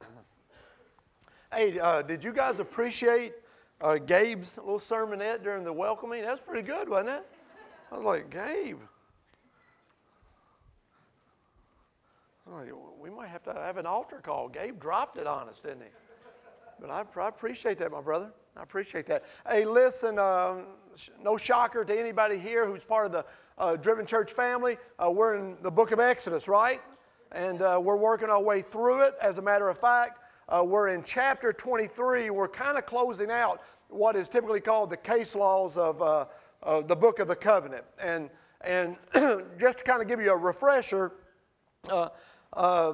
Hey, uh, did you guys appreciate uh, Gabe's little sermonette during the welcoming? That's pretty good, wasn't it? I was like, Gabe. We might have to have an altar call. Gabe dropped it on us, didn't he? But I, I appreciate that, my brother. I appreciate that. Hey, listen, uh, no shocker to anybody here who's part of the uh, Driven Church family. Uh, we're in the book of Exodus, right? And uh, we're working our way through it. As a matter of fact, uh, we're in chapter 23. We're kind of closing out what is typically called the case laws of, uh, of the book of the covenant. And, and just to kind of give you a refresher, uh, uh,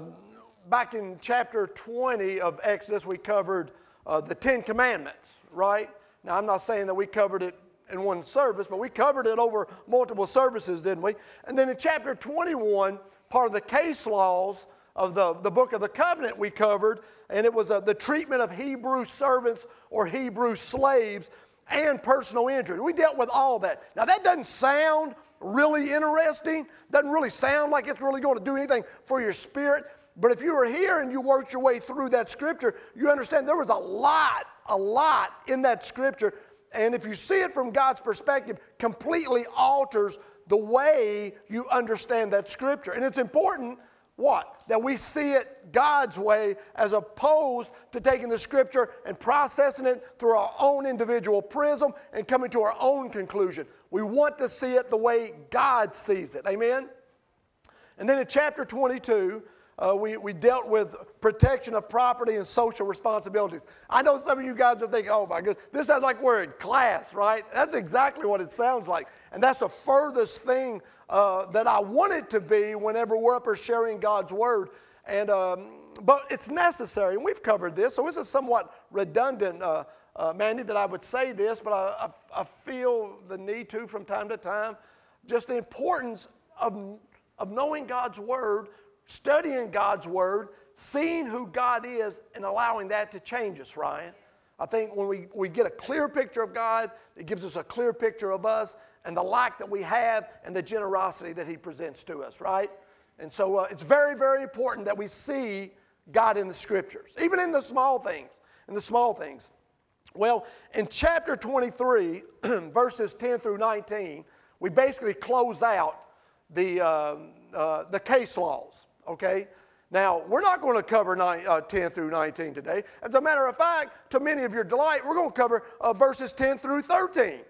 back in chapter 20 of Exodus, we covered uh, the Ten Commandments, right? Now, I'm not saying that we covered it in one service, but we covered it over multiple services, didn't we? And then in chapter 21, part of the case laws of the, the book of the covenant we covered, and it was uh, the treatment of Hebrew servants or Hebrew slaves and personal injury. We dealt with all that. Now, that doesn't sound really interesting, doesn't really sound like it's really going to do anything for your spirit. But if you were here and you worked your way through that scripture, you understand there was a lot, a lot in that scripture. And if you see it from God's perspective, completely alters the way you understand that scripture. And it's important what? That we see it God's way as opposed to taking the scripture and processing it through our own individual prism and coming to our own conclusion. We want to see it the way God sees it. Amen? And then in chapter 22, uh, we, we dealt with protection of property and social responsibilities. I know some of you guys are thinking, oh my goodness, this sounds like we're in class, right? That's exactly what it sounds like. And that's the furthest thing uh, that I want it to be whenever we're up here sharing God's word. And, um, but it's necessary, and we've covered this, so this is somewhat redundant, uh, uh, Mandy, that I would say this, but I, I, I, feel the need to from time to time. Just the importance of, of knowing God's word, studying God's word, seeing who God is, and allowing that to change us, Ryan. I think when we, we get a clear picture of God, it gives us a clear picture of us, and the lack that we have and the generosity that He presents to us, right? And so uh, it's very, very important that we see God in the Scriptures, even in the small things. In the small things. Well, in chapter 23, verses 10 through 19, we basically close out the, uh, uh, the case laws, okay? Now, we're not going to cover nine, uh, 10 through 19 today. As a matter of fact, to many of your delight, we're going to cover uh, verses 10 through 13.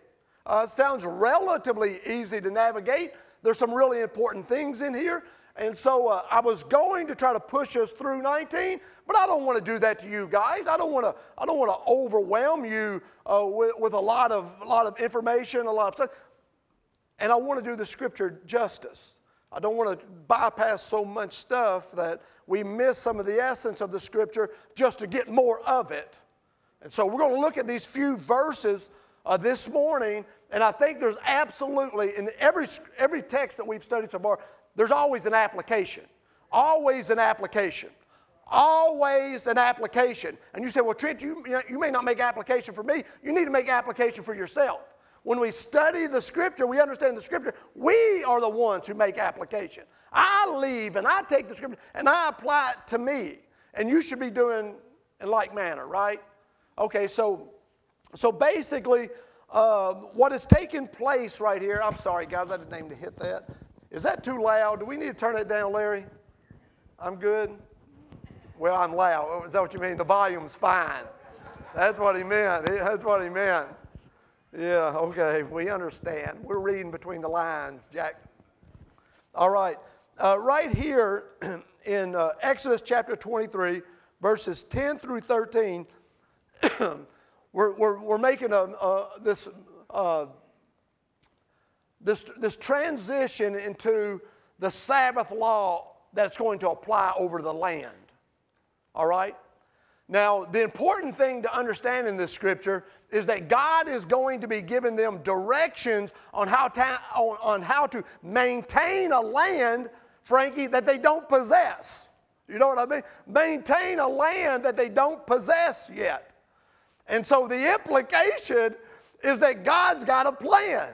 Uh, sounds relatively easy to navigate. There's some really important things in here. And so uh, I was going to try to push us through 19, but I don't want to do that to you guys. I don't want to, I don't want to overwhelm you uh, with, with a, lot of, a lot of information, a lot of stuff. And I want to do the scripture justice. I don't want to bypass so much stuff that we miss some of the essence of the scripture just to get more of it. And so we're going to look at these few verses uh, this morning and I think there's absolutely, in every, every text that we've studied so far, there's always an application. Always an application. Always an application. And you say, well, Trent, you, you may not make application for me. You need to make application for yourself. When we study the scripture, we understand the scripture, we are the ones who make application. I leave and I take the scripture and I apply it to me. And you should be doing in like manner, right? Okay, so so basically, uh, what has taken place right here, I'm sorry, guys, I didn't aim to hit that. Is that too loud? Do we need to turn it down, Larry? I'm good? Well, I'm loud. Is that what you mean? The volume's fine. That's what he meant. That's what he meant. Yeah, okay, we understand. We're reading between the lines, Jack. All right, uh, right here in uh, Exodus chapter 23, verses 10 through 13. We're, we're, we're making a, this, uh, this, this transition into the Sabbath law that's going to apply over the land. All right? Now, the important thing to understand in this scripture is that God is going to be giving them directions on how to, on, on how to maintain a land, Frankie, that they don't possess. You know what I mean? Maintain a land that they don't possess yet. And so the implication is that God's got a plan.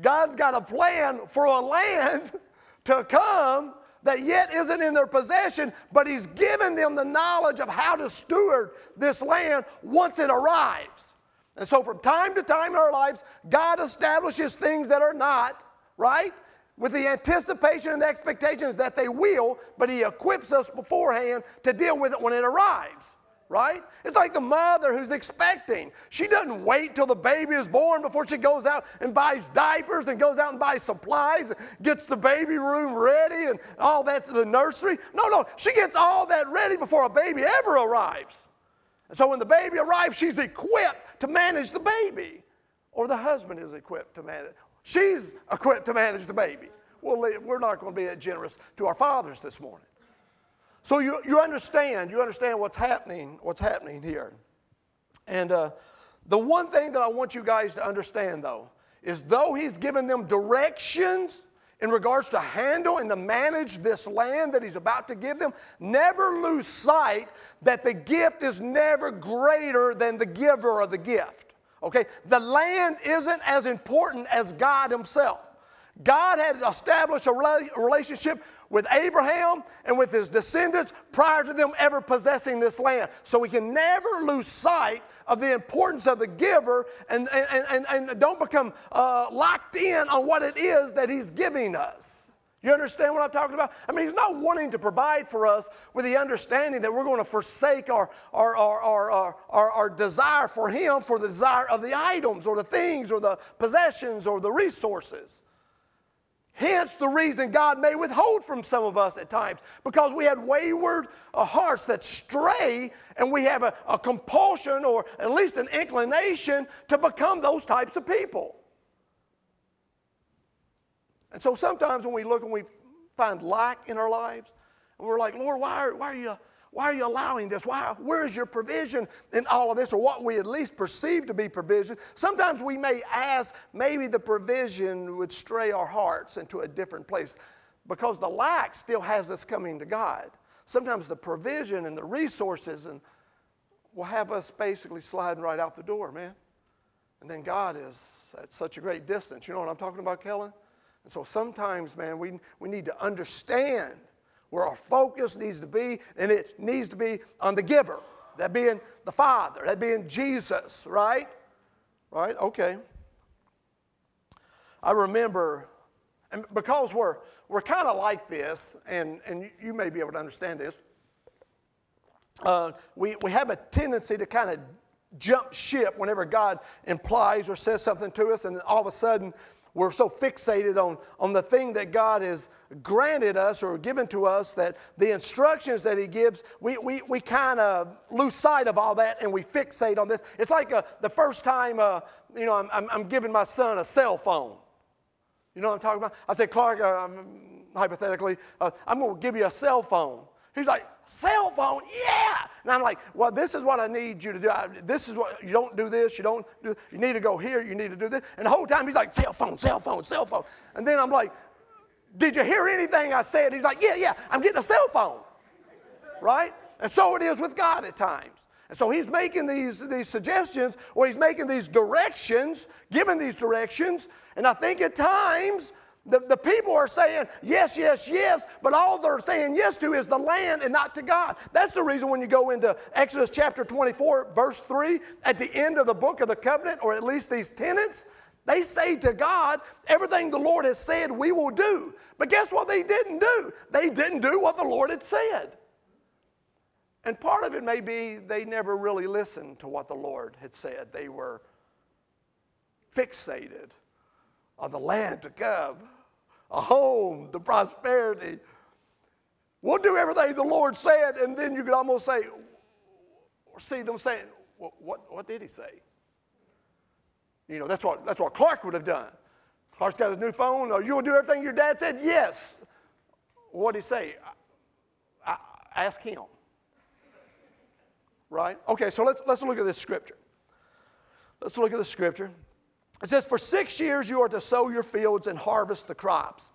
God's got a plan for a land to come that yet isn't in their possession, but He's given them the knowledge of how to steward this land once it arrives. And so, from time to time in our lives, God establishes things that are not, right? With the anticipation and the expectations that they will, but He equips us beforehand to deal with it when it arrives right? It's like the mother who's expecting. She doesn't wait till the baby is born before she goes out and buys diapers and goes out and buys supplies, and gets the baby room ready and all that to the nursery. No, no, she gets all that ready before a baby ever arrives. And so when the baby arrives, she's equipped to manage the baby, or the husband is equipped to manage. She's equipped to manage the baby. Well, we're not going to be that generous to our fathers this morning. So you, you understand, you understand what's happening, what's happening here. And uh, the one thing that I want you guys to understand, though, is though he's given them directions in regards to handle and to manage this land that he's about to give them, never lose sight that the gift is never greater than the giver of the gift. Okay? The land isn't as important as God himself. God had established a relationship with Abraham and with his descendants prior to them ever possessing this land. So we can never lose sight of the importance of the giver and, and, and, and don't become uh, locked in on what it is that he's giving us. You understand what I'm talking about? I mean, he's not wanting to provide for us with the understanding that we're going to forsake our, our, our, our, our, our desire for him for the desire of the items or the things or the possessions or the resources. Hence, the reason God may withhold from some of us at times because we had wayward uh, hearts that stray and we have a, a compulsion or at least an inclination to become those types of people. And so sometimes when we look and we find lack in our lives, and we're like, Lord, why are, why are you why are you allowing this? Why, where is your provision in all of this, or what we at least perceive to be provision? Sometimes we may ask, maybe the provision would stray our hearts into a different place because the lack still has us coming to God. Sometimes the provision and the resources and will have us basically sliding right out the door, man. And then God is at such a great distance. You know what I'm talking about, Kellen? And so sometimes, man, we, we need to understand where our focus needs to be, and it needs to be on the giver, that being the Father, that being Jesus, right? Right? Okay. I remember, and because we're, we're kind of like this, and, and you may be able to understand this, uh, we, we have a tendency to kind of jump ship whenever God implies or says something to us, and all of a sudden we're so fixated on, on the thing that God has granted us or given to us that the instructions that He gives, we, we, we kind of lose sight of all that and we fixate on this. It's like uh, the first time, uh, you know, I'm, I'm, I'm, giving my son a cell phone. You know what I'm talking about? I said, Clark, uh, hypothetically, uh, I'm going to give you a cell phone. He's like, cell phone, yeah. And I'm like, well, this is what I need you to do. I, this is what you don't do this. You don't do. You need to go here. You need to do this. And the whole time he's like, cell phone, cell phone, cell phone. And then I'm like, did you hear anything I said? He's like, yeah, yeah. I'm getting a cell phone, right? And so it is with God at times. And so he's making these, these suggestions or he's making these directions, giving these directions. And I think at times the, the people are saying yes, yes, yes, but all they're saying yes to is the land and not to God. That's the reason when you go into Exodus chapter 24, verse 3, at the end of the book of the covenant, or at least these tenants, they say to God, everything the Lord has said we will do. But guess what they didn't do? They didn't do what the Lord had said. And part of it may be they never really listened to what the Lord had said. They were fixated on the land to come a home, the prosperity. We'll do everything the Lord said, and then you could almost say, or see them saying, what, what, did he say? You know, that's what, that's what Clark would have done. Clark's got his new phone. Oh, you will do everything your dad said? Yes. What did he say? I, I, ask him. Right? Okay, so let's, let's look at this scripture. Let's look at the scripture. It says, For six years you are to sow your fields and harvest the crops.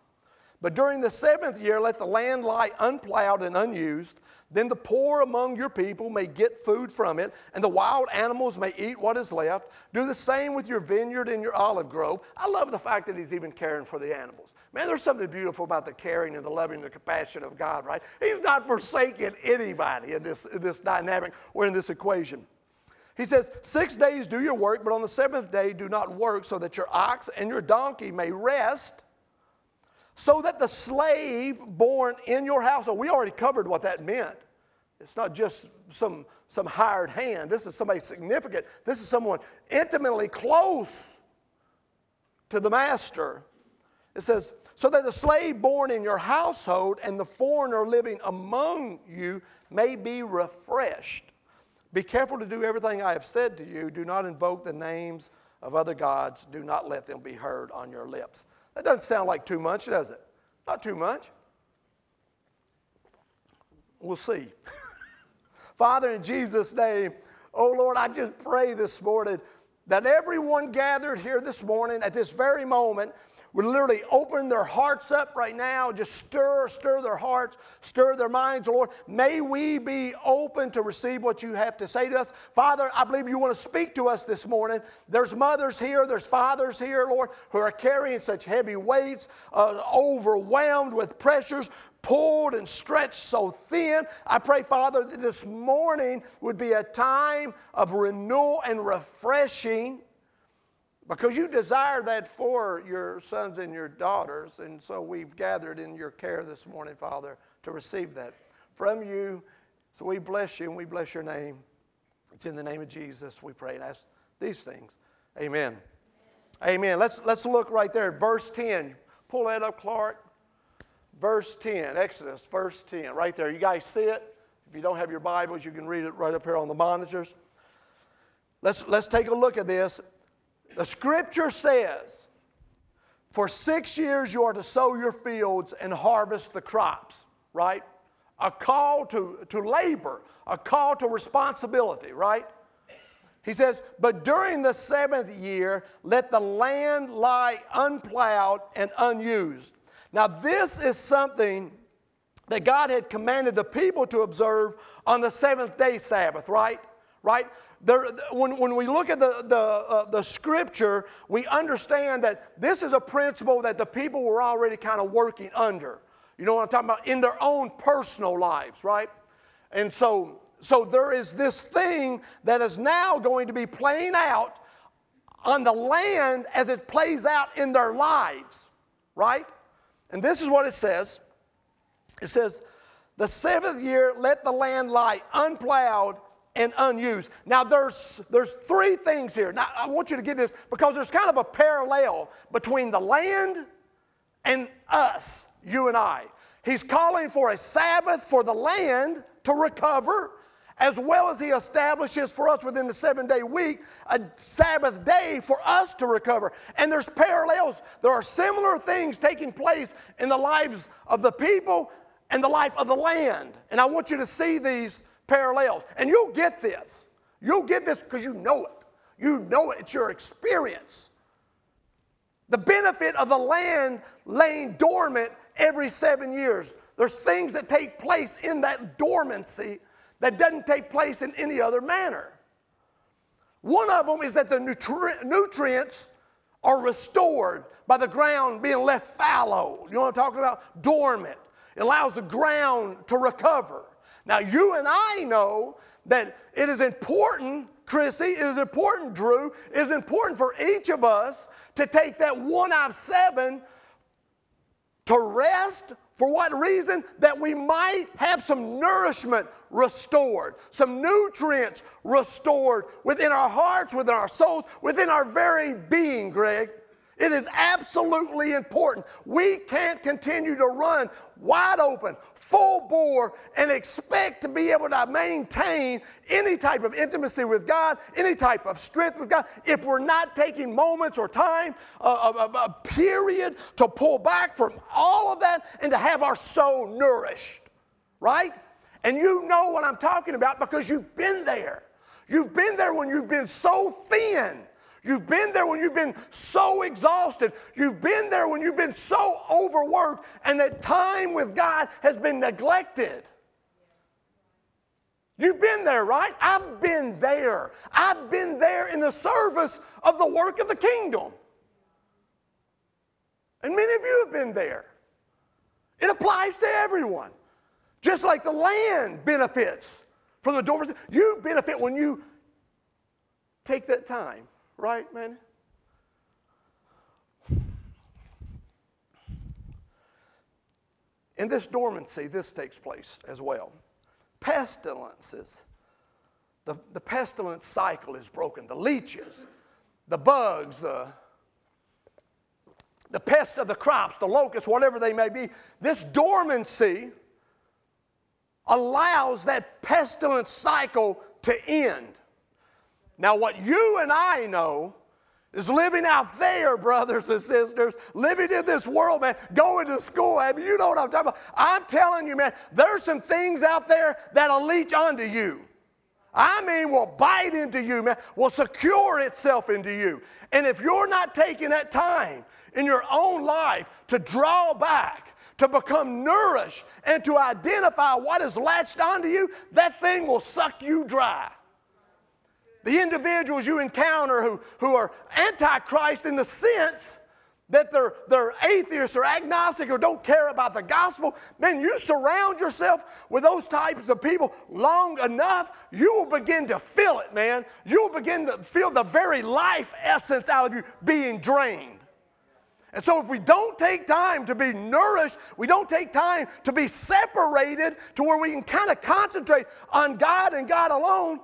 But during the seventh year, let the land lie unplowed and unused. Then the poor among your people may get food from it, and the wild animals may eat what is left. Do the same with your vineyard and your olive grove. I love the fact that he's even caring for the animals. Man, there's something beautiful about the caring and the loving and the compassion of God, right? He's not forsaking anybody in this, in this dynamic or in this equation. He says, Six days do your work, but on the seventh day do not work, so that your ox and your donkey may rest, so that the slave born in your household, we already covered what that meant. It's not just some, some hired hand, this is somebody significant. This is someone intimately close to the master. It says, so that the slave born in your household and the foreigner living among you may be refreshed. Be careful to do everything I have said to you. Do not invoke the names of other gods. Do not let them be heard on your lips. That doesn't sound like too much, does it? Not too much. We'll see. Father, in Jesus' name, oh Lord, I just pray this morning that everyone gathered here this morning at this very moment would literally open their hearts up right now, just stir, stir their hearts, stir their minds, Lord. May we be open to receive what you have to say to us. Father, I believe you want to speak to us this morning. There's mothers here, there's fathers here, Lord, who are carrying such heavy weights, uh, overwhelmed with pressures, pulled and stretched so thin. I pray, Father, that this morning would be a time of renewal and refreshing because you desire that for your sons and your daughters. And so we've gathered in your care this morning, Father, to receive that from you. So we bless you and we bless your name. It's in the name of Jesus we pray and ask these things. Amen. Amen. Let's, let's look right there verse 10. Pull that up, Clark. Verse 10, Exodus, verse 10, right there. You guys see it? If you don't have your Bibles, you can read it right up here on the monitors. Let's, let's take a look at this. The scripture says, for six years you are to sow your fields and harvest the crops, right? A call to, to labor, a call to responsibility, right? He says, but during the seventh year, let the land lie unplowed and unused. Now, this is something that God had commanded the people to observe on the seventh day Sabbath, right? Right? There, when, when we look at the, the, uh, the scripture, we understand that this is a principle that the people were already kind of working under. You know what I'm talking about? In their own personal lives, right? And so, so there is this thing that is now going to be playing out on the land as it plays out in their lives, right? And this is what it says it says, The seventh year, let the land lie unplowed and unused. Now, there's, there's three things here. Now, I want you to get this because there's kind of a parallel between the land and us, you and I. He's calling for a Sabbath for the land to recover, as well as he establishes for us within the seven day week a Sabbath day for us to recover. And there's parallels. There are similar things taking place in the lives of the people and the life of the land. And I want you to see these parallels. And you'll get this. You'll get this because you know it. You know it, it's your experience. The benefit of the land laying dormant every seven years. There's things that take place in that dormancy that doesn't take place in any other manner. One of them is that the nutri- nutrients are restored by the ground being left fallow. You know what I'm talking about? Dormant. It allows the ground to recover. Now, you and I know that it is important, Chrissy, it is important, Drew, it is important for each of us to take that one out of seven to rest. For what reason? That we might have some nourishment restored, some nutrients restored within our hearts, within our souls, within our very being, Greg. It is absolutely important. We can't continue to run wide open, full bore and expect to be able to maintain any type of intimacy with God, any type of strength with God, if we're not taking moments or time, a, a, a period to pull back from all of that and to have our soul nourished, right? And you know what I'm talking about because you've been there. You've been there when you've been so thin You've been there when you've been so exhausted. You've been there when you've been so overworked and that time with God has been neglected. You've been there, right? I've been there. I've been there in the service of the work of the kingdom. And many of you have been there. It applies to everyone. Just like the land benefits from the doors, you benefit when you take that time, right, man? In this dormancy, this takes place as well. Pestilences. The, the pestilence cycle is broken. The leeches, the bugs, the, the pest of the crops, the locusts, whatever they may be. This dormancy allows that pestilence cycle to end. Now, what you and I know is living out there, brothers and sisters, living in this world, man, going to school. I mean, you know what I'm talking about. I'm telling you, man, there's some things out there that'll leech onto you. I mean, will bite into you, man, will secure itself into you. And if you're not taking that time in your own life to draw back, to become nourished, and to identify what is latched onto you, that thing will suck you dry. The individuals you encounter who, who are antichrist in the sense that they're, they're atheists or agnostic or don't care about the gospel, then you surround yourself with those types of people long enough, you will begin to feel it, man. You'll begin to feel the very life essence out of you being drained. And so, if we don't take time to be nourished, we don't take time to be separated to where we can kind of concentrate on God and God alone,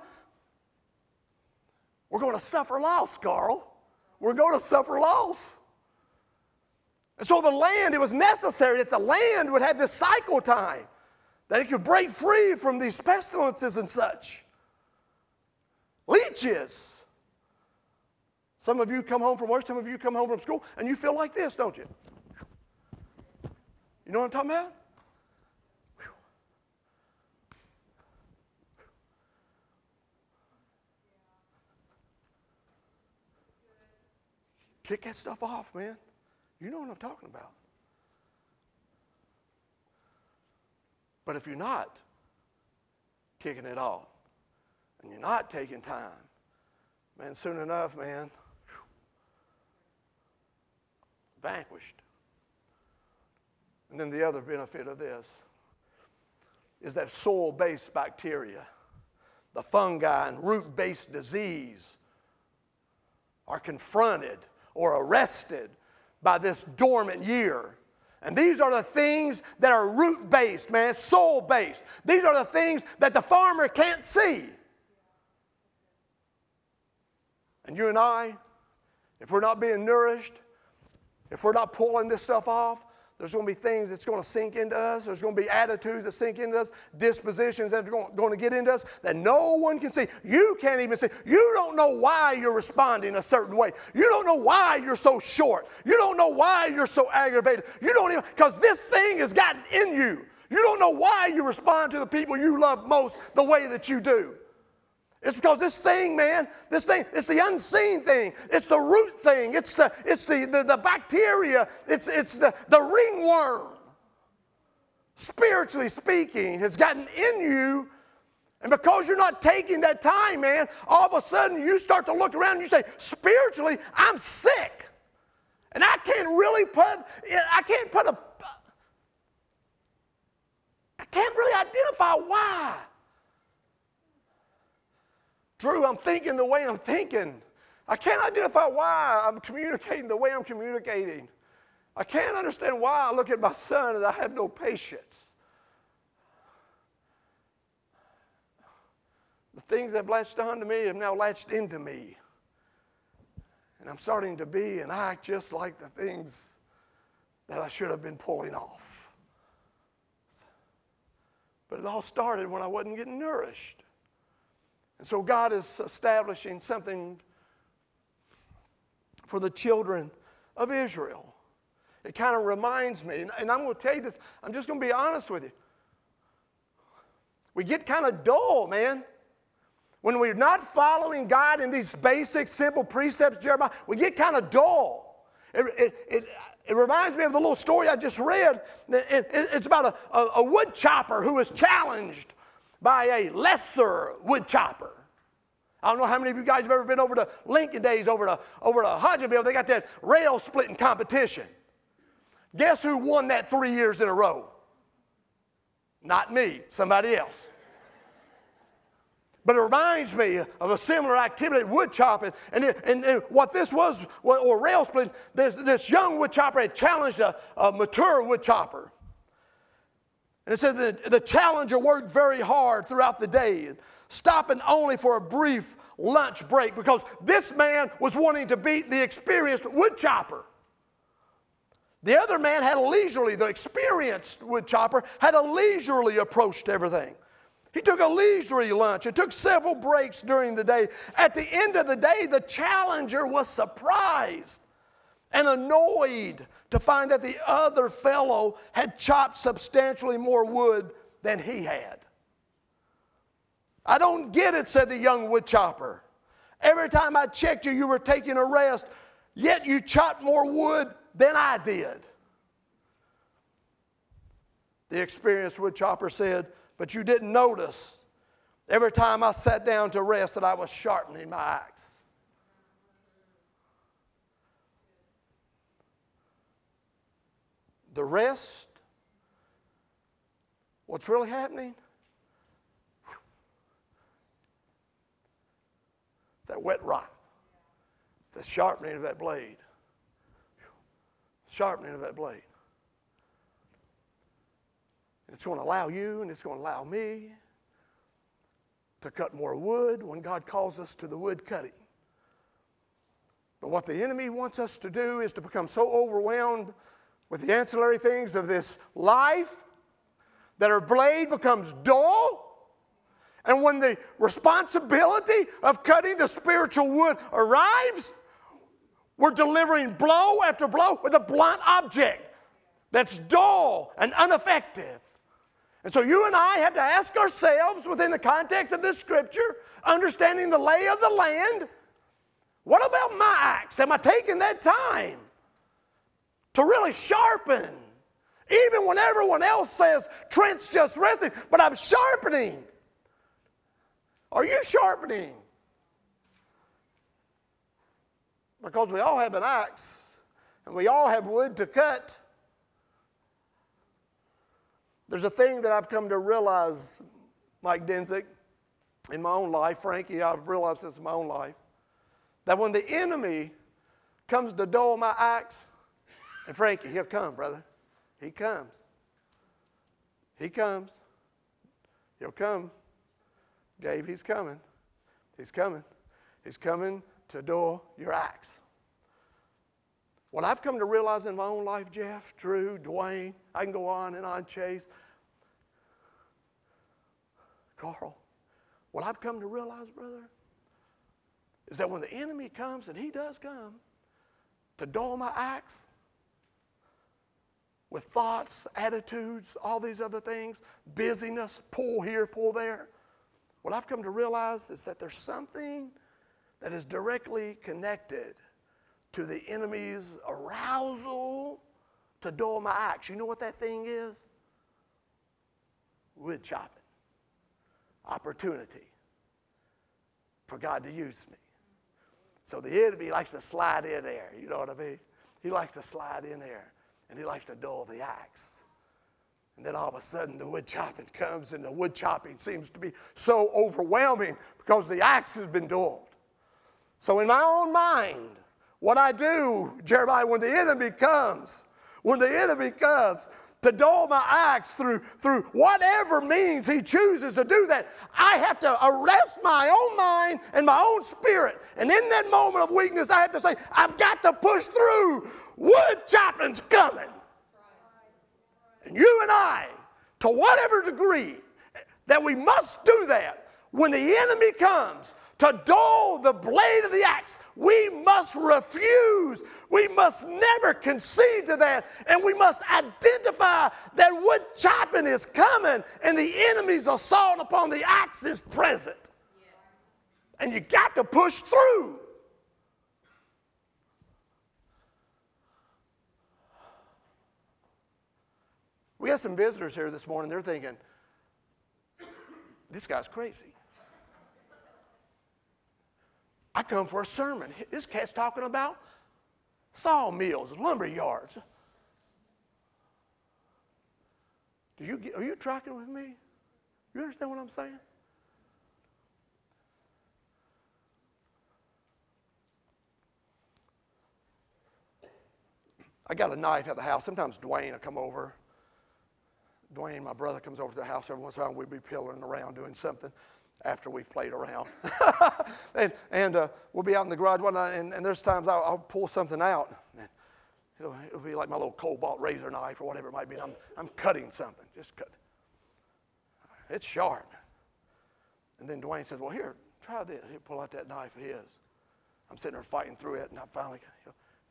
we're going to suffer loss, Carl. We're going to suffer loss. And so the land, it was necessary that the land would have this cycle time, that it could break free from these pestilences and such. Leeches. Some of you come home from work, some of you come home from school, and you feel like this, don't you? You know what I'm talking about? Kick that stuff off, man. You know what I'm talking about. But if you're not kicking it off and you're not taking time, man, soon enough, man, vanquished. And then the other benefit of this is that soil based bacteria, the fungi and root based disease are confronted or arrested by this dormant year. And these are the things that are root based, man, soul based. These are the things that the farmer can't see. And you and I, if we're not being nourished, if we're not pulling this stuff off, there's going to be things that's going to sink into us. There's going to be attitudes that sink into us, dispositions that are going to get into us that no one can see. You can't even see. You don't know why you're responding a certain way. You don't know why you're so short. You don't know why you're so aggravated. You don't even, because this thing has gotten in you. You don't know why you respond to the people you love most the way that you do. It's because this thing, man, this thing, it's the unseen thing. It's the root thing. It's the, it's the, the, the bacteria. It's, it's the, the ringworm. Spiritually speaking, has gotten in you. And because you're not taking that time, man, all of a sudden you start to look around and you say, spiritually, I'm sick. And I can't really put, I can't put a, I can't really identify why. Drew, I'm thinking the way I'm thinking. I can't identify why I'm communicating the way I'm communicating. I can't understand why I look at my son and I have no patience. The things that have latched onto me have now latched into me. And I'm starting to be and act just like the things that I should have been pulling off. But it all started when I wasn't getting nourished. And so God is establishing something for the children of Israel. It kind of reminds me, and I'm going to tell you this, I'm just going to be honest with you. We get kind of dull, man. When we're not following God in these basic, simple precepts, Jeremiah, we get kind of dull. It, it, it, it, reminds me of the little story I just read. it's about a, a, a wood chopper who was challenged by a lesser wood chopper. I don't know how many of you guys have ever been over to Lincoln Days, over to, over to Hodgenville. They got that rail splitting competition. Guess who won that three years in a row? Not me, somebody else. But it reminds me of a similar activity, wood chopping. And, it, and, and, what this was, or rail splitting, this, this young wood chopper had challenged a, a mature wood chopper. And it that the challenger worked very hard throughout the day, stopping only for a brief lunch break because this man was wanting to beat the experienced wood chopper. The other man had a leisurely, the experienced wood chopper had a leisurely approach to everything. He took a leisurely lunch. It took several breaks during the day. At the end of the day, the challenger was surprised and annoyed to find that the other fellow had chopped substantially more wood than he had. I don't get it, said the young wood chopper. Every time I checked you, you were taking a rest, yet you chopped more wood than I did. The experienced wood chopper said, But you didn't notice every time I sat down to rest that I was sharpening my axe. The rest, what's really happening? that wet rock, the sharpening of that blade. Sharpening of that blade. It's going to allow you and it's going to allow me to cut more wood when God calls us to the wood cutting. But what the enemy wants us to do is to become so overwhelmed with the ancillary things of this life that our blade becomes dull and when the responsibility of cutting the spiritual wood arrives, we're delivering blow after blow with a blunt object that's dull and ineffective. And so you and I have to ask ourselves within the context of this scripture, understanding the lay of the land, what about my axe? Am I taking that time to really sharpen? Even when everyone else says Trent's just resting, but I'm sharpening. Are you sharpening? Because we all have an axe and we all have wood to cut. There's a thing that I've come to realize, Mike Denzik, in my own life, Frankie, I've realized this in my own life, that when the enemy comes to dull my axe, and Frankie, he'll come, brother. He comes. He comes. He'll come. Gabe, he's coming. He's coming. He's coming to dull your axe. What I've come to realize in my own life, Jeff, Drew, Dwayne, I can go on and on, Chase, Carl, what I've come to realize, brother, is that when the enemy comes, and he does come, to dull my axe with thoughts, attitudes, all these other things, busyness, pull here, pull there, what I've come to realize is that there's something that is directly connected to the enemy's arousal to dull my axe. You know what that thing is? Wood chopping. Opportunity for God to use me. So the enemy likes to slide in there. You know what I mean? He likes to slide in there and he likes to dull the axe. And then all of a sudden, the wood chopping comes, and the wood chopping seems to be so overwhelming because the axe has been dulled. So, in my own mind, what I do, Jeremiah, when the enemy comes, when the enemy comes to dull my axe through, through whatever means he chooses to do that, I have to arrest my own mind and my own spirit. And in that moment of weakness, I have to say, I've got to push through. Wood chopping's coming. And you and I, to whatever degree that we must do that, when the enemy comes to dull the blade of the axe, we must refuse. We must never concede to that. And we must identify that wood chopping is coming and the enemy's assault upon the axe is present. And you got to push through. We have some visitors here this morning. They're thinking, this guy's crazy. I come for a sermon. This cat's talking about sawmills, lumber yards. Do you get, are you tracking with me? You understand what I'm saying? I got a knife at the house. Sometimes Dwayne will come over. Dwayne, my brother, comes over to the house every once in a while. And We'll be pillaring around doing something after we've played around. and and uh, we'll be out in the garage one night, and, and there's times I'll, I'll, pull something out. And it'll, it'll be like my little Kobalt razor knife or whatever it might be. I'm, I'm cutting something, just cut. It's sharp. And then Dwayne says, Well, here, try this. He'll pull out that knife of his. I'm sitting there fighting through it, and I finally,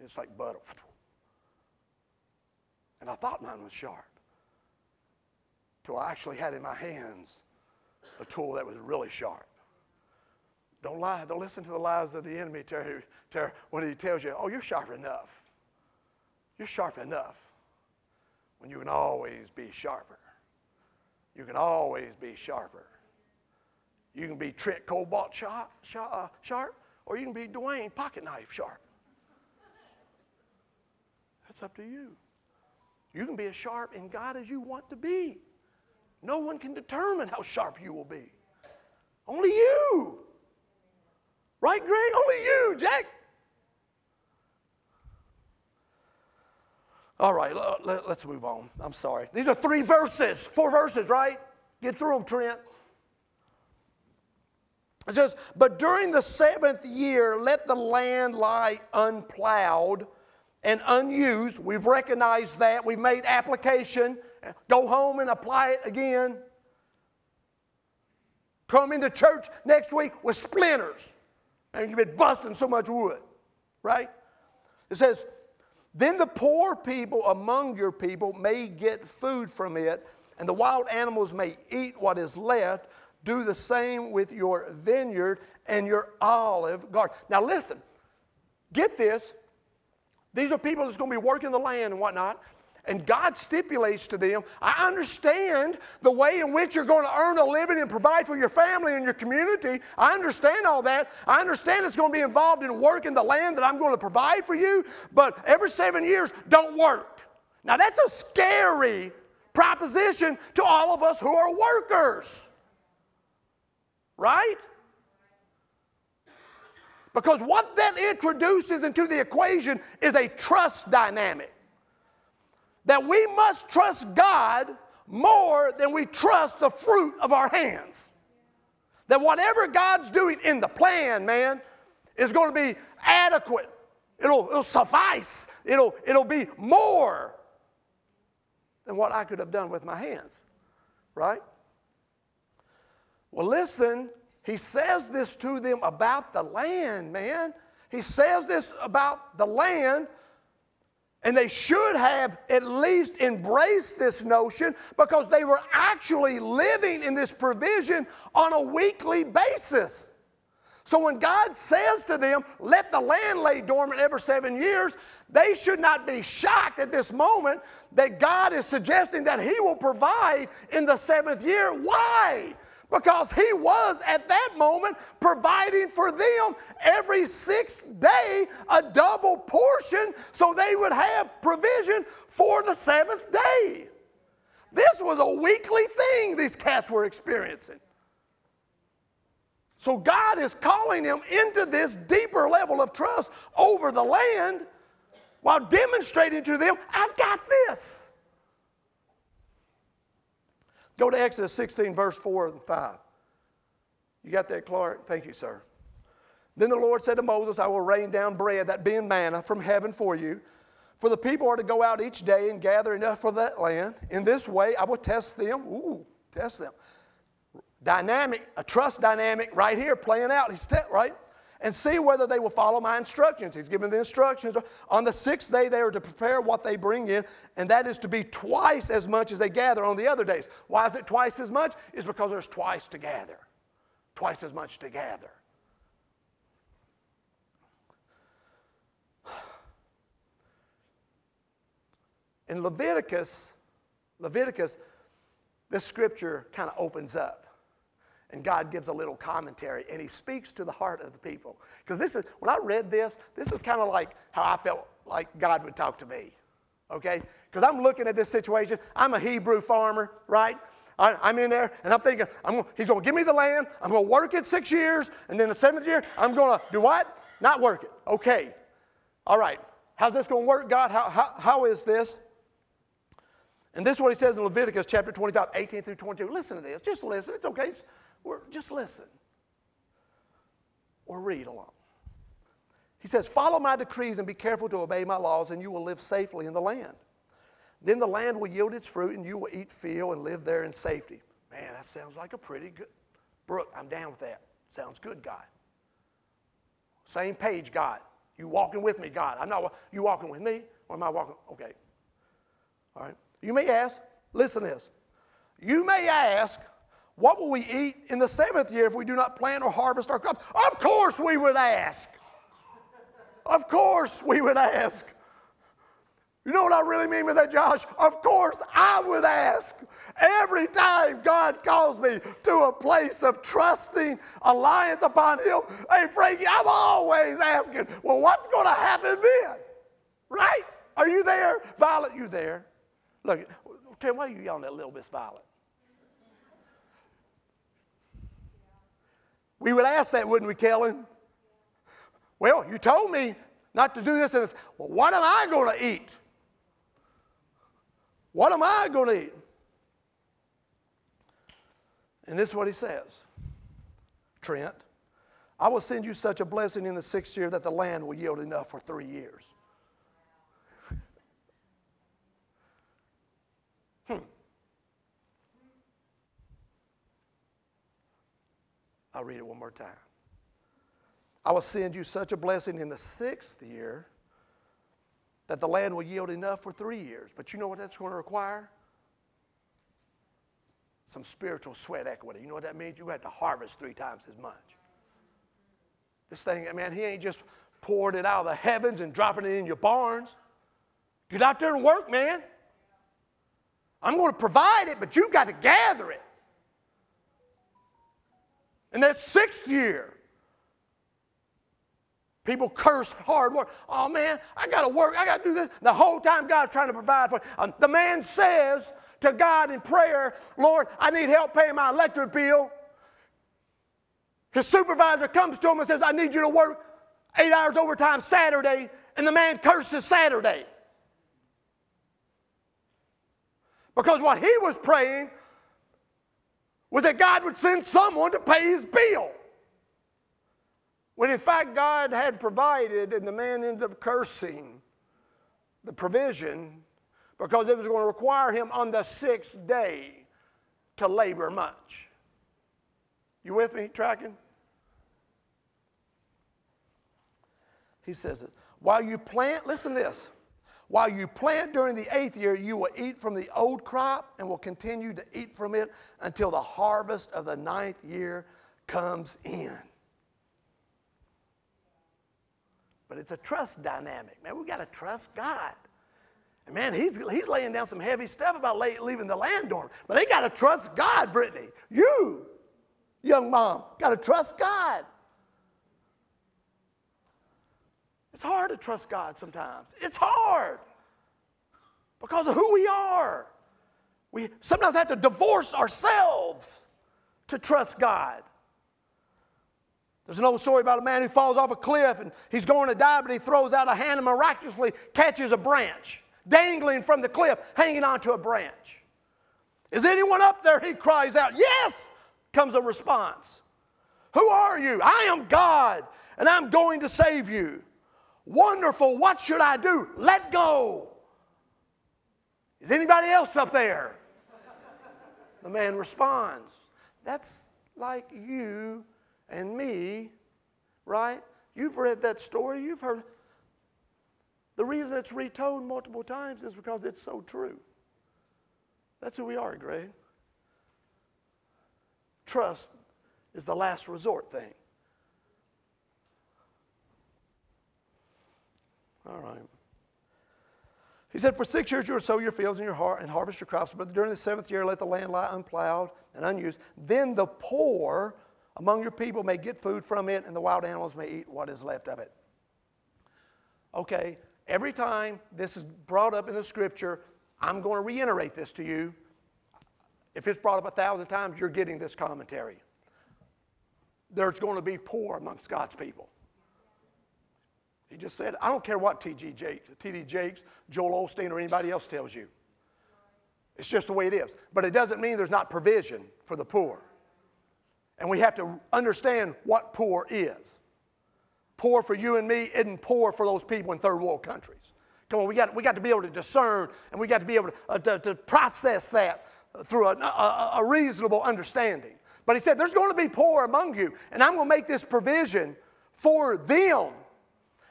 it's like butter. And I thought mine was sharp. Till I actually had in my hands a tool that was really sharp. Don't lie. Don't listen to the lies of the enemy Terry, Terry, when he tells you, oh, you're sharp enough. You're sharp enough. When you can always be sharper. You can always be sharper. You can be Trent Kobalt sharp, uh, sharp or you can be Dwayne pocket knife sharp. That's up to you. You can be as sharp in God as you want to be. No one can determine how sharp you will be. Only you. Right, Greg? Only you, Jack. All right, let, us move on. I'm sorry. These are three verses, four verses, right? Get through them, Trent. It says, But during the seventh year, let the land lie unplowed and unused. We've recognized that. We've made application. Go home and apply it again. Come into church next week with splinters. And you've been busting so much wood, right? It says, Then the poor people among your people may get food from it, and the wild animals may eat what is left. Do the same with your vineyard and your olive garden. Now, listen, get this these are people that's going to be working the land and whatnot. And God stipulates to them, I understand the way in which you're going to earn a living and provide for your family and your community. I understand all that. I understand it's going to be involved in work in the land that I'm going to provide for you. But every seven years, don't work. Now, that's a scary proposition to all of us who are workers. Right? Because what that introduces into the equation is a trust dynamic. That we must trust God more than we trust the fruit of our hands. That whatever God's doing in the plan, man, is going to be adequate. It'll, it'll suffice. It'll, it'll be more than what I could have done with my hands. Right? Well, listen he says this to them about the land, man. He says this about the land, and they should have at least embraced this notion because they were actually living in this provision on a weekly basis. So when God says to them, let the land lay dormant every seven years, they should not be shocked at this moment that God is suggesting that He will provide in the seventh year. Why? Because he was at that moment providing for them every sixth day a double portion so they would have provision for the seventh day. This was a weekly thing these cats were experiencing. So God is calling them into this deeper level of trust over the land while demonstrating to them, I've got this. Go to Exodus 16, verse 4 and 5. You got that, Clark? Thank you, sir. Then the Lord said to Moses, I will rain down bread, that being manna, from heaven for you. For the people are to go out each day and gather enough for that land. In this way, I will test them. Ooh, test them. Dynamic, a trust dynamic right here playing out. He's te- right? And see whether they will follow my instructions. He's given the instructions. On the sixth day, they are to prepare what they bring in, and that is to be twice as much as they gather on the other days. Why is it twice as much? Is because there's twice to gather, twice as much to gather. In Leviticus, Leviticus, this scripture kind of opens up and God gives a little commentary and he speaks to the heart of the people. Because this is, when I read this, this is kind of like how I felt like God would talk to me. Okay? because I'm looking at this situation. I'm a Hebrew farmer, right? I, am in there and I'm thinking, I'm, he's going to give me the land. I'm going to work it six years. And then the seventh year, I'm going to do what? Not work it. Okay. All right. How's this going to work, God? How, how, how is this? And this is what he says in Leviticus chapter 25, 18 through 22. Listen to this. Just listen. It's okay. We're, just listen. Or read along. He says, Follow my decrees and be careful to obey my laws, and you will live safely in the land. Then the land will yield its fruit, and you will eat fill and live there in safety. Man, that sounds like a pretty good. Brooke, I'm down with that. Sounds good, God. Same page, God. You walking with me, God. I'm not. You walking with me, or am I walking? Okay. All right. You may ask. Listen to this. You may ask, what will we eat in the seventh year if we do not plant or harvest our crops? Of course, we would ask. Of course, we would ask. You know what I really mean by that, Josh? Of course, I would ask. Every time God calls me to a place of trusting alliance upon Him, hey, Frankie, I'm always asking, well, what's going to happen then? Right? Are you there? Violet, you there? Look, Tim, why are you yelling at little Miss Violet? We would ask that, wouldn't we, Kellen? Well, you told me not to do this and this. Well, what am I going to eat? What am I going to eat? And this is what he says Trent, I will send you such a blessing in the sixth year that the land will yield enough for three years. I'll read it one more time. I will send you such a blessing in the sixth year that the land will yield enough for three years. But you know what that's going to require? Some spiritual sweat equity. You know what that means? You have to harvest three times as much. This thing, man, he ain't just pouring it out of the heavens and dropping it in your barns. Get out there and work, man. I'm going to provide it, but you've got to gather it. In that sixth year, People curse hard work. Oh man, I got to work. I got to do this. The whole time God's trying to provide for. Um, the man says to God in prayer, Lord, I need help paying my electric bill. His supervisor comes to him and says, I need you to work eight hours overtime Saturday, and the man curses Saturday. Because what he was praying was that God would send someone to pay his bill. When in fact God had provided, and the man ended up cursing the provision because it was going to require him on the sixth day to labor much. You with me, tracking? He says it. While you plant, listen to this. While you plant during the eighth year, you will eat from the old crop and will continue to eat from it until the harvest of the ninth year comes in. But it's a trust dynamic. Man, we got to trust God. And man, he's, he's laying down some heavy stuff about lay, leaving the land dorm. But they got to trust God, Brittany. You, young mom, got to trust God. It's hard to trust God sometimes. It's hard because of who we are. We sometimes have to divorce ourselves to trust God. There's an old story about a man who falls off a cliff and he's going to die, but he throws out a hand and miraculously catches a branch, dangling from the cliff, hanging onto a branch. Is anyone up there? He cries out, Yes! Comes a response. Who are you? I am God, and I'm going to save you. Wonderful. What should I do? Let go. Is anybody else up there? The man responds, That's like you and me, right? You've read that story, you've heard. The reason it's retold multiple times is because it's so true. That's who we are, Greg. Trust is the last resort thing. All right. He said, For six years you will sow your fields and, your har- and harvest your crops, but during the seventh year let the land lie unplowed and unused. Then the poor among your people may get food from it, and the wild animals may eat what is left of it. Okay, every time this is brought up in the scripture, I'm going to reiterate this to you. If it's brought up a thousand times, you're getting this commentary. There's going to be poor amongst God's people. He just said, I don't care what T.G. Jakes, T.D. Jakes, Joel Osteen, or anybody else tells you. It's just the way it is. But it doesn't mean there's not provision for the poor. And we have to understand what poor is. Poor for you and me isn't poor for those people in third world countries. Come on, we got, we got to be able to discern and we got to be able to, uh, to, to, process that through a, a, a reasonable understanding. But he said, There's going to be poor among you, and I'm going to make this provision for them.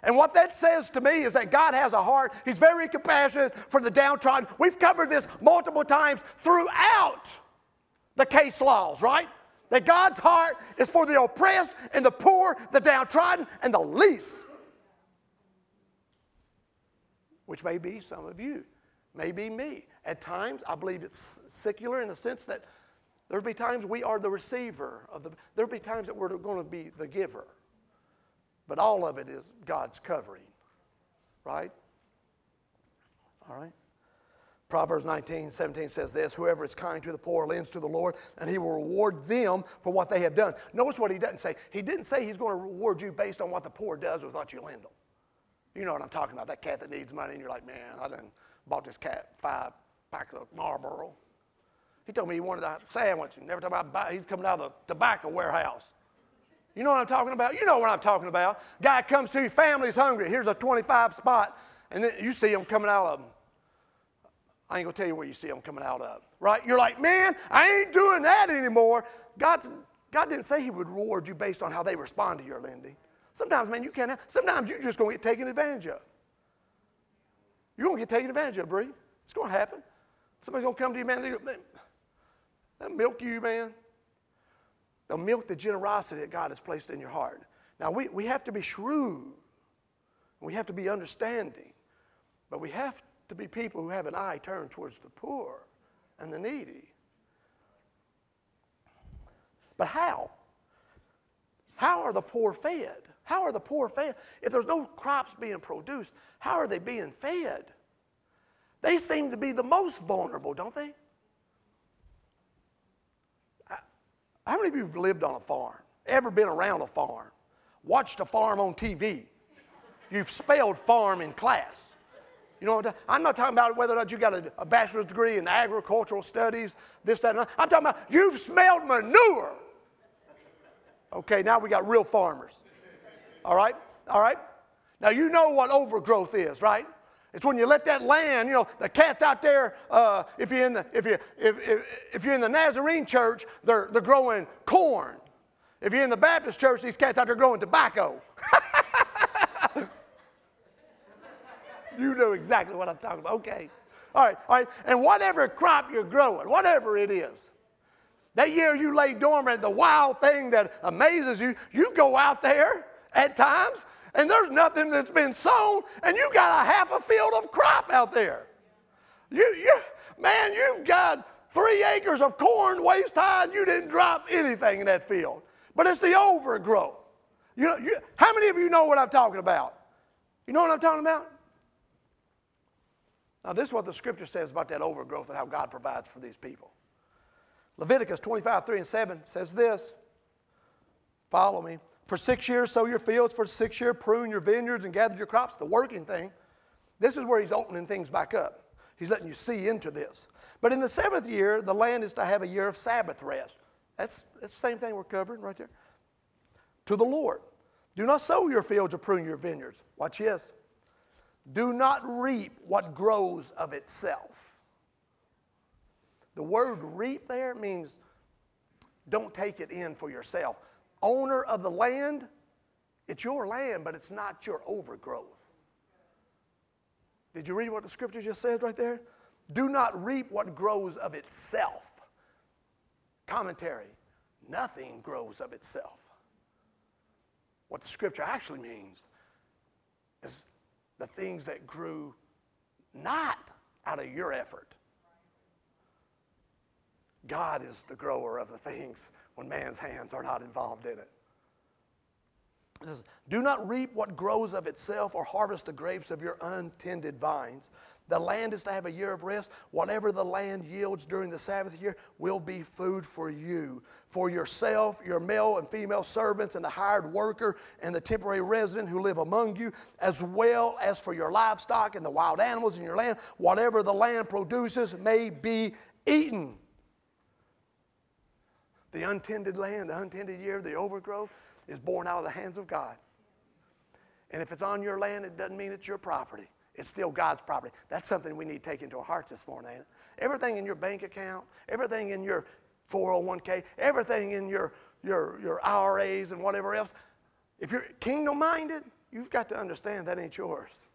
And what that says to me is that God has a heart. He's very compassionate for the downtrodden. We've covered this multiple times throughout the case laws, right? That God's heart is for the oppressed and the poor, the downtrodden, and the least. Which may be some of you, may be me. At times, I believe it's secular in the sense that there'll be times we are the receiver of the, there'll be times that we're going to be the giver. But all of it is God's covering, right? All right? Proverbs 19, 17 says this Whoever is kind to the poor lends to the Lord, and he will reward them for what they have done. Notice what he doesn't say. He didn't say he's going to reward you based on what the poor does with what you lend them. You know what I'm talking about. That cat that needs money, and you're like, man, I done bought this cat five packs of Marlboro. He told me he wanted a sandwich, and every time I buy, he's coming out of the tobacco warehouse. You know what I'm talking about? You know what I'm talking about. Guy comes to you, family's hungry. Here's a 25 spot, and then you see him coming out of them. I ain't gonna tell you where you see them coming out of, right? You're like, man, I ain't doing that anymore. God's, God didn't say He would reward you based on how they respond to your lending. Sometimes, man, you can't. Have, sometimes you're just gonna get taken advantage of. You're gonna get taken advantage of, Bree. It's gonna happen. Somebody's gonna come to you, man. They, they, they'll milk you, man. They'll milk the generosity that God has placed in your heart. Now, we, we have to be shrewd. We have to be understanding. But we have to be people who have an eye turned towards the poor and the needy. But how? How are the poor fed? How are the poor fed? If there's no crops being produced, how are they being fed? They seem to be the most vulnerable, don't they? How many of you have lived on a farm? Ever been around a farm? Watched a farm on TV? You've spelled farm in class. You know what I'm, not talking about whether or not you got a, a, bachelor's degree in agricultural studies, this, that, and that. I'm talking about you've smelled manure. Okay, now we got real farmers. All right? All right? Now you know what overgrowth is, right? It's when you let that land, you know, the cats out there, uh, if, you're in the, if, you, if, if, if you're in the Nazarene church, they're, they're growing corn. If you're in the Baptist church, these cats out there growing tobacco. you know exactly what I'm talking about. Okay. All right, all right. And whatever crop you're growing, whatever it is, that year you lay dormant, the wild thing that amazes you, you go out there at times and there's nothing that's been sown, and you got a half a field of crop out there. You, you, man, you've got three acres of corn waist high, and you didn't drop anything in that field. But it's the overgrowth. You know, you, how many of you know what I'm talking about? You know what I'm talking about? Now, this is what the scripture says about that overgrowth and how God provides for these people. Leviticus 25, 3 and 7 says this. Follow me. For six years, sow your fields. For six years, prune your vineyards and gather your crops. The working thing. This is where he's opening things back up. He's letting you see into this. But in the seventh year, the land is to have a year of Sabbath rest. That's, that's the same thing we're covering right there. To the Lord. Do not sow your fields or prune your vineyards. Watch this. Do not reap what grows of itself. The word reap there means don't take it in for yourself owner of the land, it's your land, but it's not your overgrowth. Did you read what the scripture just says right there? Do not reap what grows of itself. Commentary nothing grows of itself. What the scripture actually means is the things that grew not out of your effort. God is the grower of the things when man's hands are not involved in it. It says, Do not reap what grows of itself or harvest the grapes of your untended vines. The land is to have a year of rest. Whatever the land yields during the Sabbath year will be food for you, for yourself, your male and female servants, and the hired worker and the temporary resident who live among you, as well as for your livestock and the wild animals in your land. Whatever the land produces may be eaten. The untended land, the untended year, the overgrowth is born out of the hands of God. And if it's on your land, it doesn't mean it's your property. It's still God's property. That's something we need to take into our hearts this morning, ain't it? Everything in your bank account, everything in your 401k, everything in your, your, your IRAs and whatever else, if you're kingdom minded, you've got to understand that ain't yours.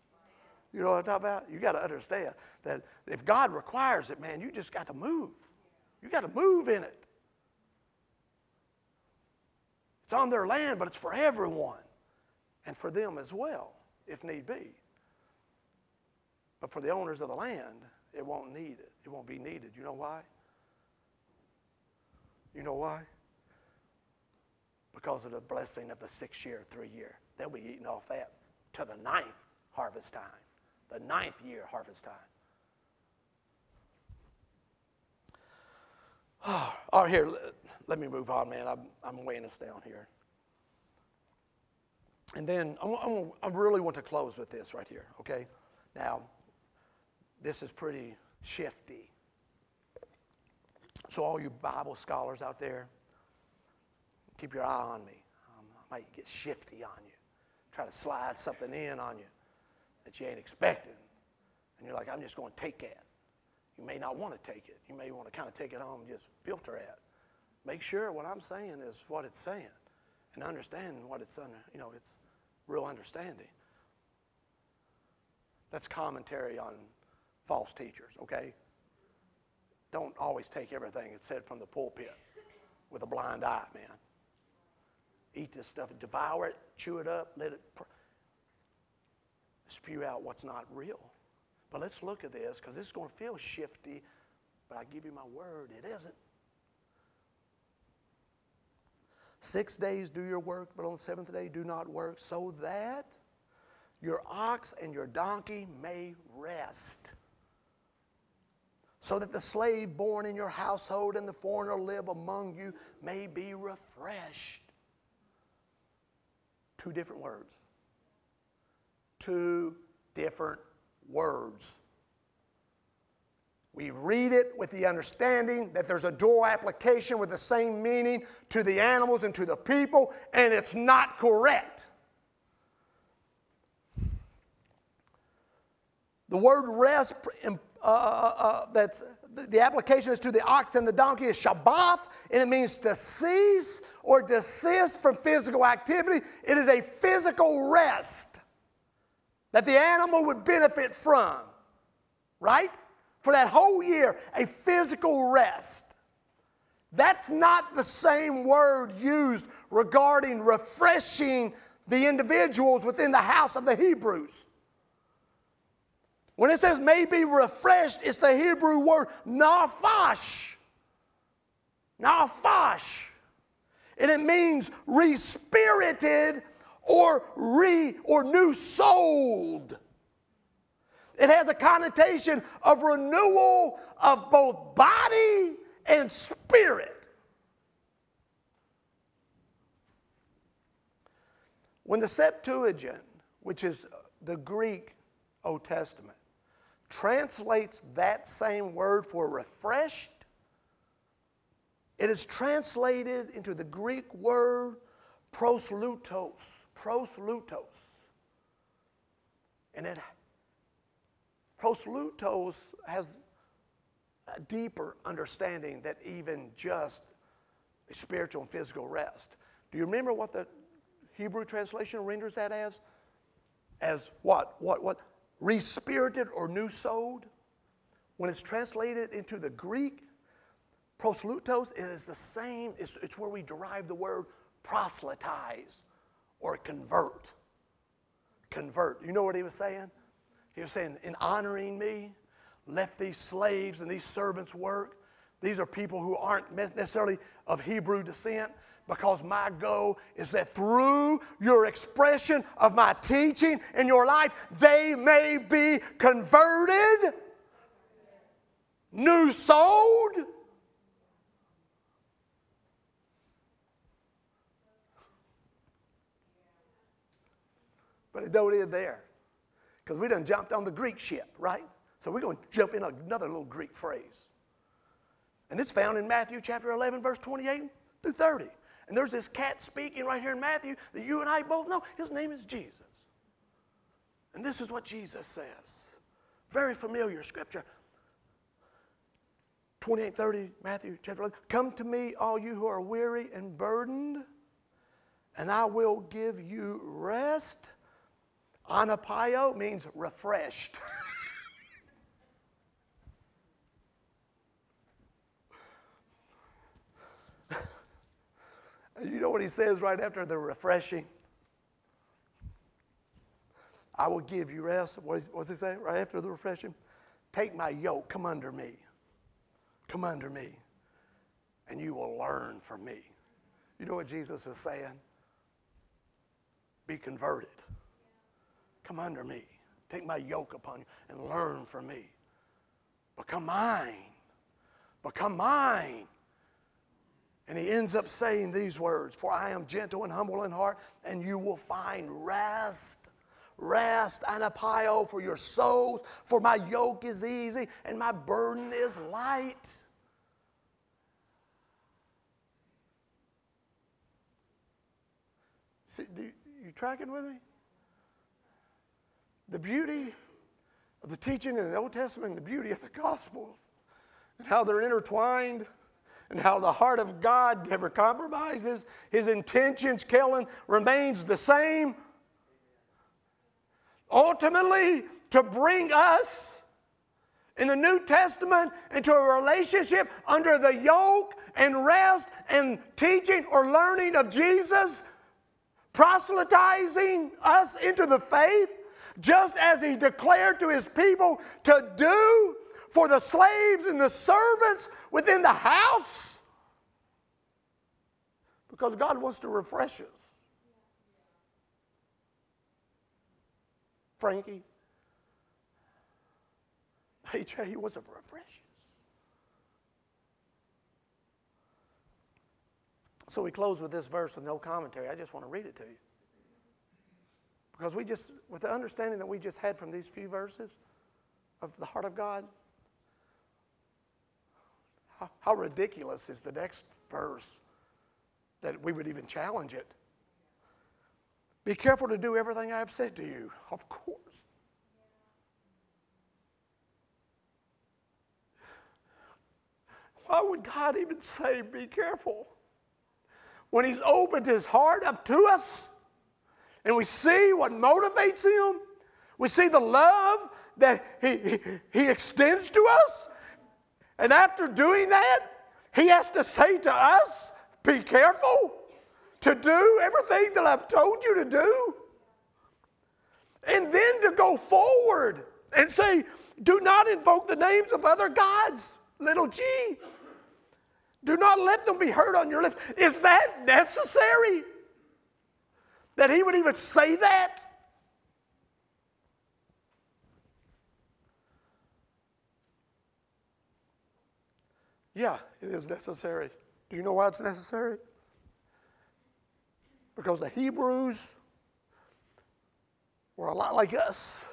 You know what I'm talking about? You got to understand that if God requires it, man, you just got to move. You got to move in it. It's on their land, but it's for everyone and for them as well, if need be. But for the owners of the land, it won't need it. It won't be needed. You know why? You know why? Because of the blessing of the six year, three year. They'll be eating off that to the ninth harvest time, the ninth year harvest time. Oh, all right, here, let me move on, man. I'm, I'm weighing us down here. And then I, I, I really want to close with this right here, okay? Now, this is pretty shifty. So, all you Bible scholars out there, keep your eye on me. Um, I might get shifty on you, try to slide something in on you that you ain't expecting. And you're like, I'm just going to take that. You may not want to take it. You may want to kind of take it home and just filter it. Make sure what I'm saying is what it's saying and understand what it's under, you know, it's real understanding. That's commentary on false teachers, okay? Don't always take everything that's said from the pulpit with a blind eye, man. Eat this stuff, devour it, chew it up, let it pr- spew out what's not real. But let's look at this because this is going to feel shifty, but I give you my word, it isn't. Six days do your work, but on the seventh day do not work, so that your ox and your donkey may rest so that the slave born in your household and the foreigner live among you may be refreshed. Two different words. Two different words. We read it with the understanding that there's a dual application with the same meaning to the animals and to the people, and it's not correct. The word rest uh, uh, uh, that's the application is to the ox and the donkey is Shabbath, and it means to cease or desist from physical activity. It is a physical rest that the animal would benefit from, right? For that whole year, a physical rest. That's not the same word used regarding refreshing the individuals within the house of the Hebrews. When it says may be refreshed, it's the Hebrew word nafash. Nafash. And it means respirited or re or new souled. It has a connotation of renewal of both body and spirit. When the Septuagint, which is the Greek Old Testament, translates that same word for refreshed. It is translated into the Greek word proslutos. Proslutos. And it proslutos has a deeper understanding that even just a spiritual and physical rest. Do you remember what the Hebrew translation renders that as? As what? What? What? respirited or new souled, when it's translated into the Greek, proslutos, it is the same, it's, it's where we derive the word proselytize or convert. Convert. You know what he was saying? He was saying, in honoring me, let these slaves and these servants work. These are people who aren't necessarily of Hebrew descent, Because my goal is that through your expression of my teaching in your life, they may be converted, new souled. But it don't end there. Because we done jumped on the Greek ship, right? So we're going to jump in another little Greek phrase. And it's found in Matthew chapter 11, verse 28 through 30. And there's this cat speaking right here in Matthew that you and I both know. His name is Jesus. And this is what Jesus says. Very familiar scripture. 28, 30, Matthew chapter 11. Come to me, all you who are weary and burdened, and I will give you rest. Anapio means refreshed. you know what he says right after the refreshing? I will give you rest. What does he say right after the refreshing? Take my yoke, come under me. Come under me, and you will learn from me. You know what Jesus was saying? Be converted. Come under me. Take my yoke upon you and learn from me. Become mine. Become mine. And he ends up saying these words For I am gentle and humble in heart, and you will find rest. Rest and a pile for your souls, for my yoke is easy and my burden is light. See, do you, you tracking with me? The beauty of the teaching in the Old Testament the beauty of the Gospels and how they're intertwined and how the heart of God never compromises. His intentions, Kellen, remains the same. Ultimately, to bring us in the New Testament into a relationship under the yoke and rest and teaching or learning of Jesus, proselytizing us into the faith, just as he declared to his people to do for the slaves and the servants within the house. Because God wants to refresh us. Frankie, HA, he wants to refresh us. So we close with this verse with no commentary. I just want to read it to you. Because we just, with the understanding that we just had from these few verses of the heart of God, how, how ridiculous is the next verse that we would even challenge it? Be careful to do everything I have said to you. Of course. Why would God even say, be careful? When He's opened His heart up to us and we see what motivates Him, we see the love that He, he, he extends to us, and after doing that, he has to say to us, be careful to do everything that I've told you to do. And then to go forward and say, do not invoke the names of other gods, little g. Do not let them be heard on your lips. Is that necessary? That he would even say that? Yeah, it is necessary. Do you know why it's necessary? Because the Hebrews were a lot like us.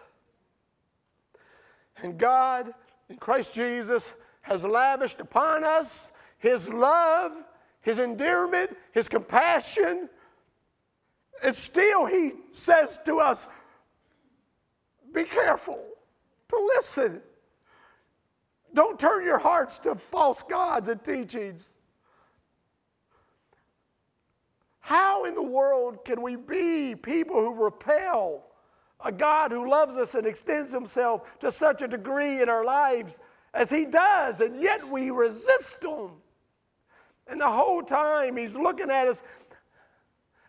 And God, in Christ Jesus, has lavished upon us His love, His endearment, His compassion. And still, He says to us, be careful to listen don't turn your hearts to false gods and teachings. How in the world can we be people who repel a God who loves us and extends himself to such a degree in our lives as he does, and yet we resist him? And the whole time he's looking at us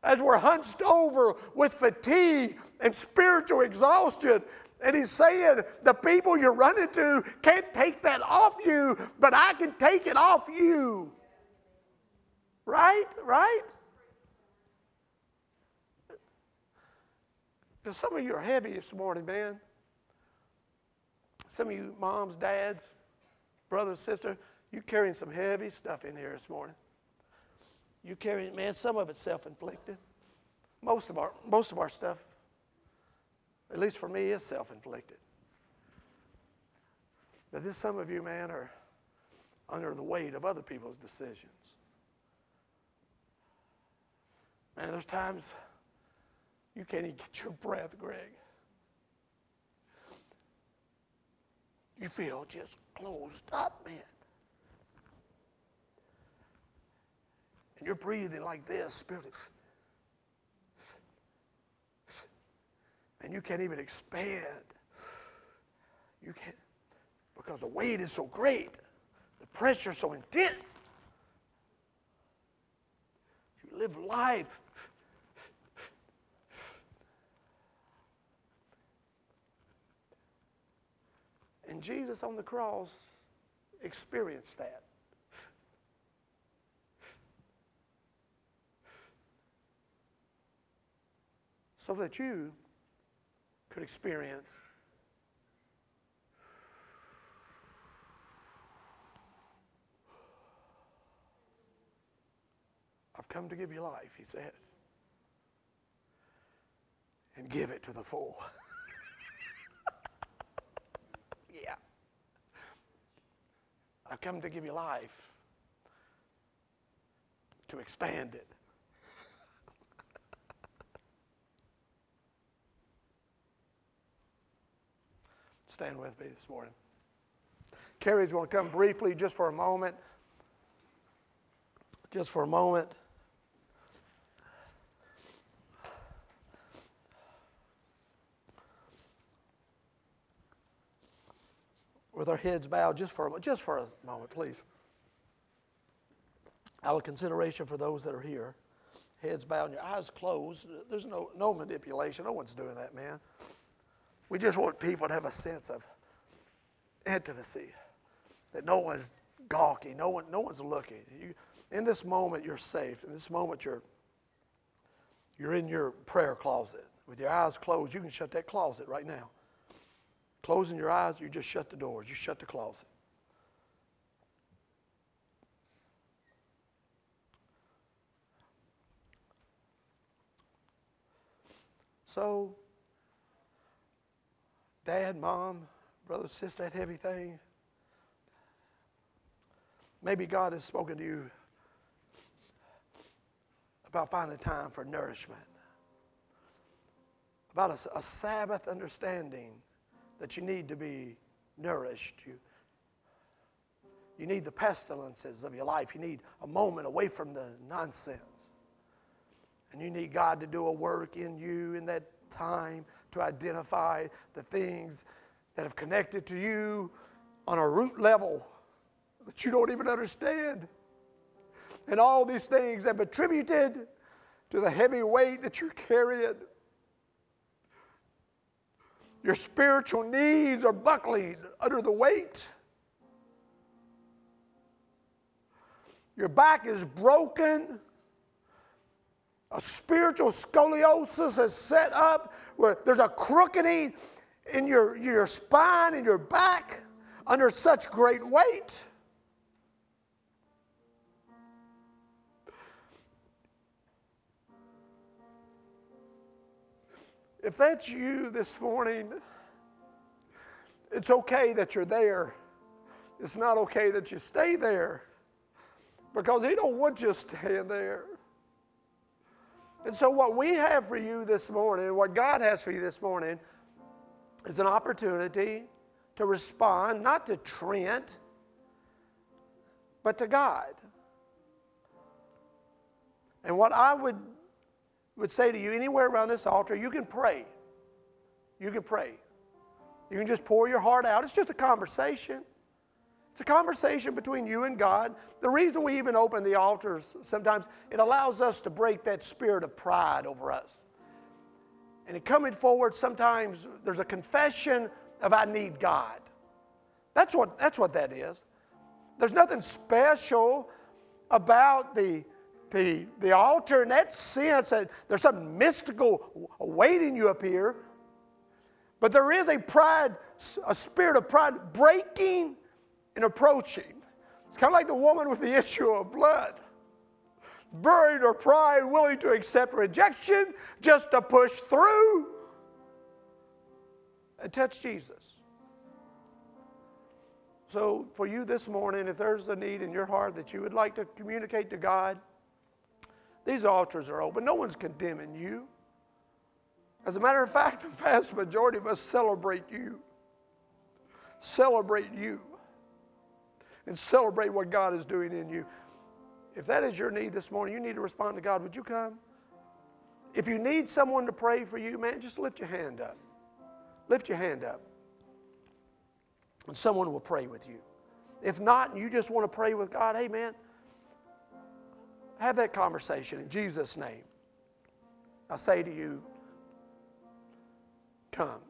as we're hunched over with fatigue and spiritual exhaustion and he's saying, the people you're running to can't take that off you, but I can take it off you. Right? Right? Because some of you are heavy this morning, man. Some of you moms, dads, brothers, sisters, you're carrying some heavy stuff in here this morning. You carrying, man, some of it's self-inflicted. Most of our most of our stuff, at least for me, is self-inflicted. But this some of you, man, are under the weight of other people's decisions. Man, there's times you can't even get your breath, Greg. You feel just closed up, man. And you're breathing like this, spiritually. And you can't even expand. You can't, because the weight is so great, the pressure so intense. You live life And Jesus on the cross experienced that. So that you could experience I've come to give you life, he said, and give it to the full. Yeah. I've come to give you life, to expand it. Stand with me this morning. Carrie's going to come briefly just for a moment. Just for a moment. with our heads bowed just for, just for a moment, please. Out of consideration for those that are here, heads bowed and your eyes closed. There's no, no manipulation. No one's doing that, man. We just want people to have a sense of intimacy, that no one's gawking, no, one, no one's looking. You, in this moment, you're safe. In this moment, you're, you're in your prayer closet. With your eyes closed, you can shut that closet right now. Closing your eyes, you just shut the doors, you shut the closet. So, dad, mom, brother, sister, that heavy thing. Maybe God has spoken to you about finding time for nourishment, about a, a Sabbath understanding that you need to be nourished. You, you need the pestilences of your life. You need a moment away from the nonsense. And you need God to do a work in you in that time to identify the things that have connected to you on a root level that you don't even understand. And all these things have attributed to the heavy weight that you're carrying. Your spiritual knees are buckling under the weight. Your back is broken. A spiritual scoliosis is set up where there's a crookening in your, your spine and your back under such great weight. If that's you this morning, it's okay that you're there. It's not okay that you stay there because He don't want you staying there. And so, what we have for you this morning, what God has for you this morning, is an opportunity to respond not to Trent, but to God. And what I would would say to you anywhere around this altar, you can pray. You can pray. You can just pour your heart out. It's just a conversation. It's a conversation between you and God. The reason we even open the altars sometimes, it allows us to break that spirit of pride over us. And in coming forward, sometimes there's a confession of I need God. That's what, that's what that is. There's nothing special about the the, the altar in that sense that there's something mystical awaiting you up here. But there is a pride, a spirit of pride breaking and approaching. It's kind of like the woman with the issue of blood. Buried her pride, willing to accept rejection just to push through and touch Jesus. So, for you this morning, if there's a need in your heart that you would like to communicate to God, these altars are open. No one's condemning you. As a matter of fact, the vast majority of us celebrate you. Celebrate you. And celebrate what God is doing in you. If that is your need this morning, you need to respond to God. Would you come? If you need someone to pray for you, man, just lift your hand up. Lift your hand up. And someone will pray with you. If not, and you just want to pray with God, hey, man, have that conversation in Jesus' name. I say to you, come.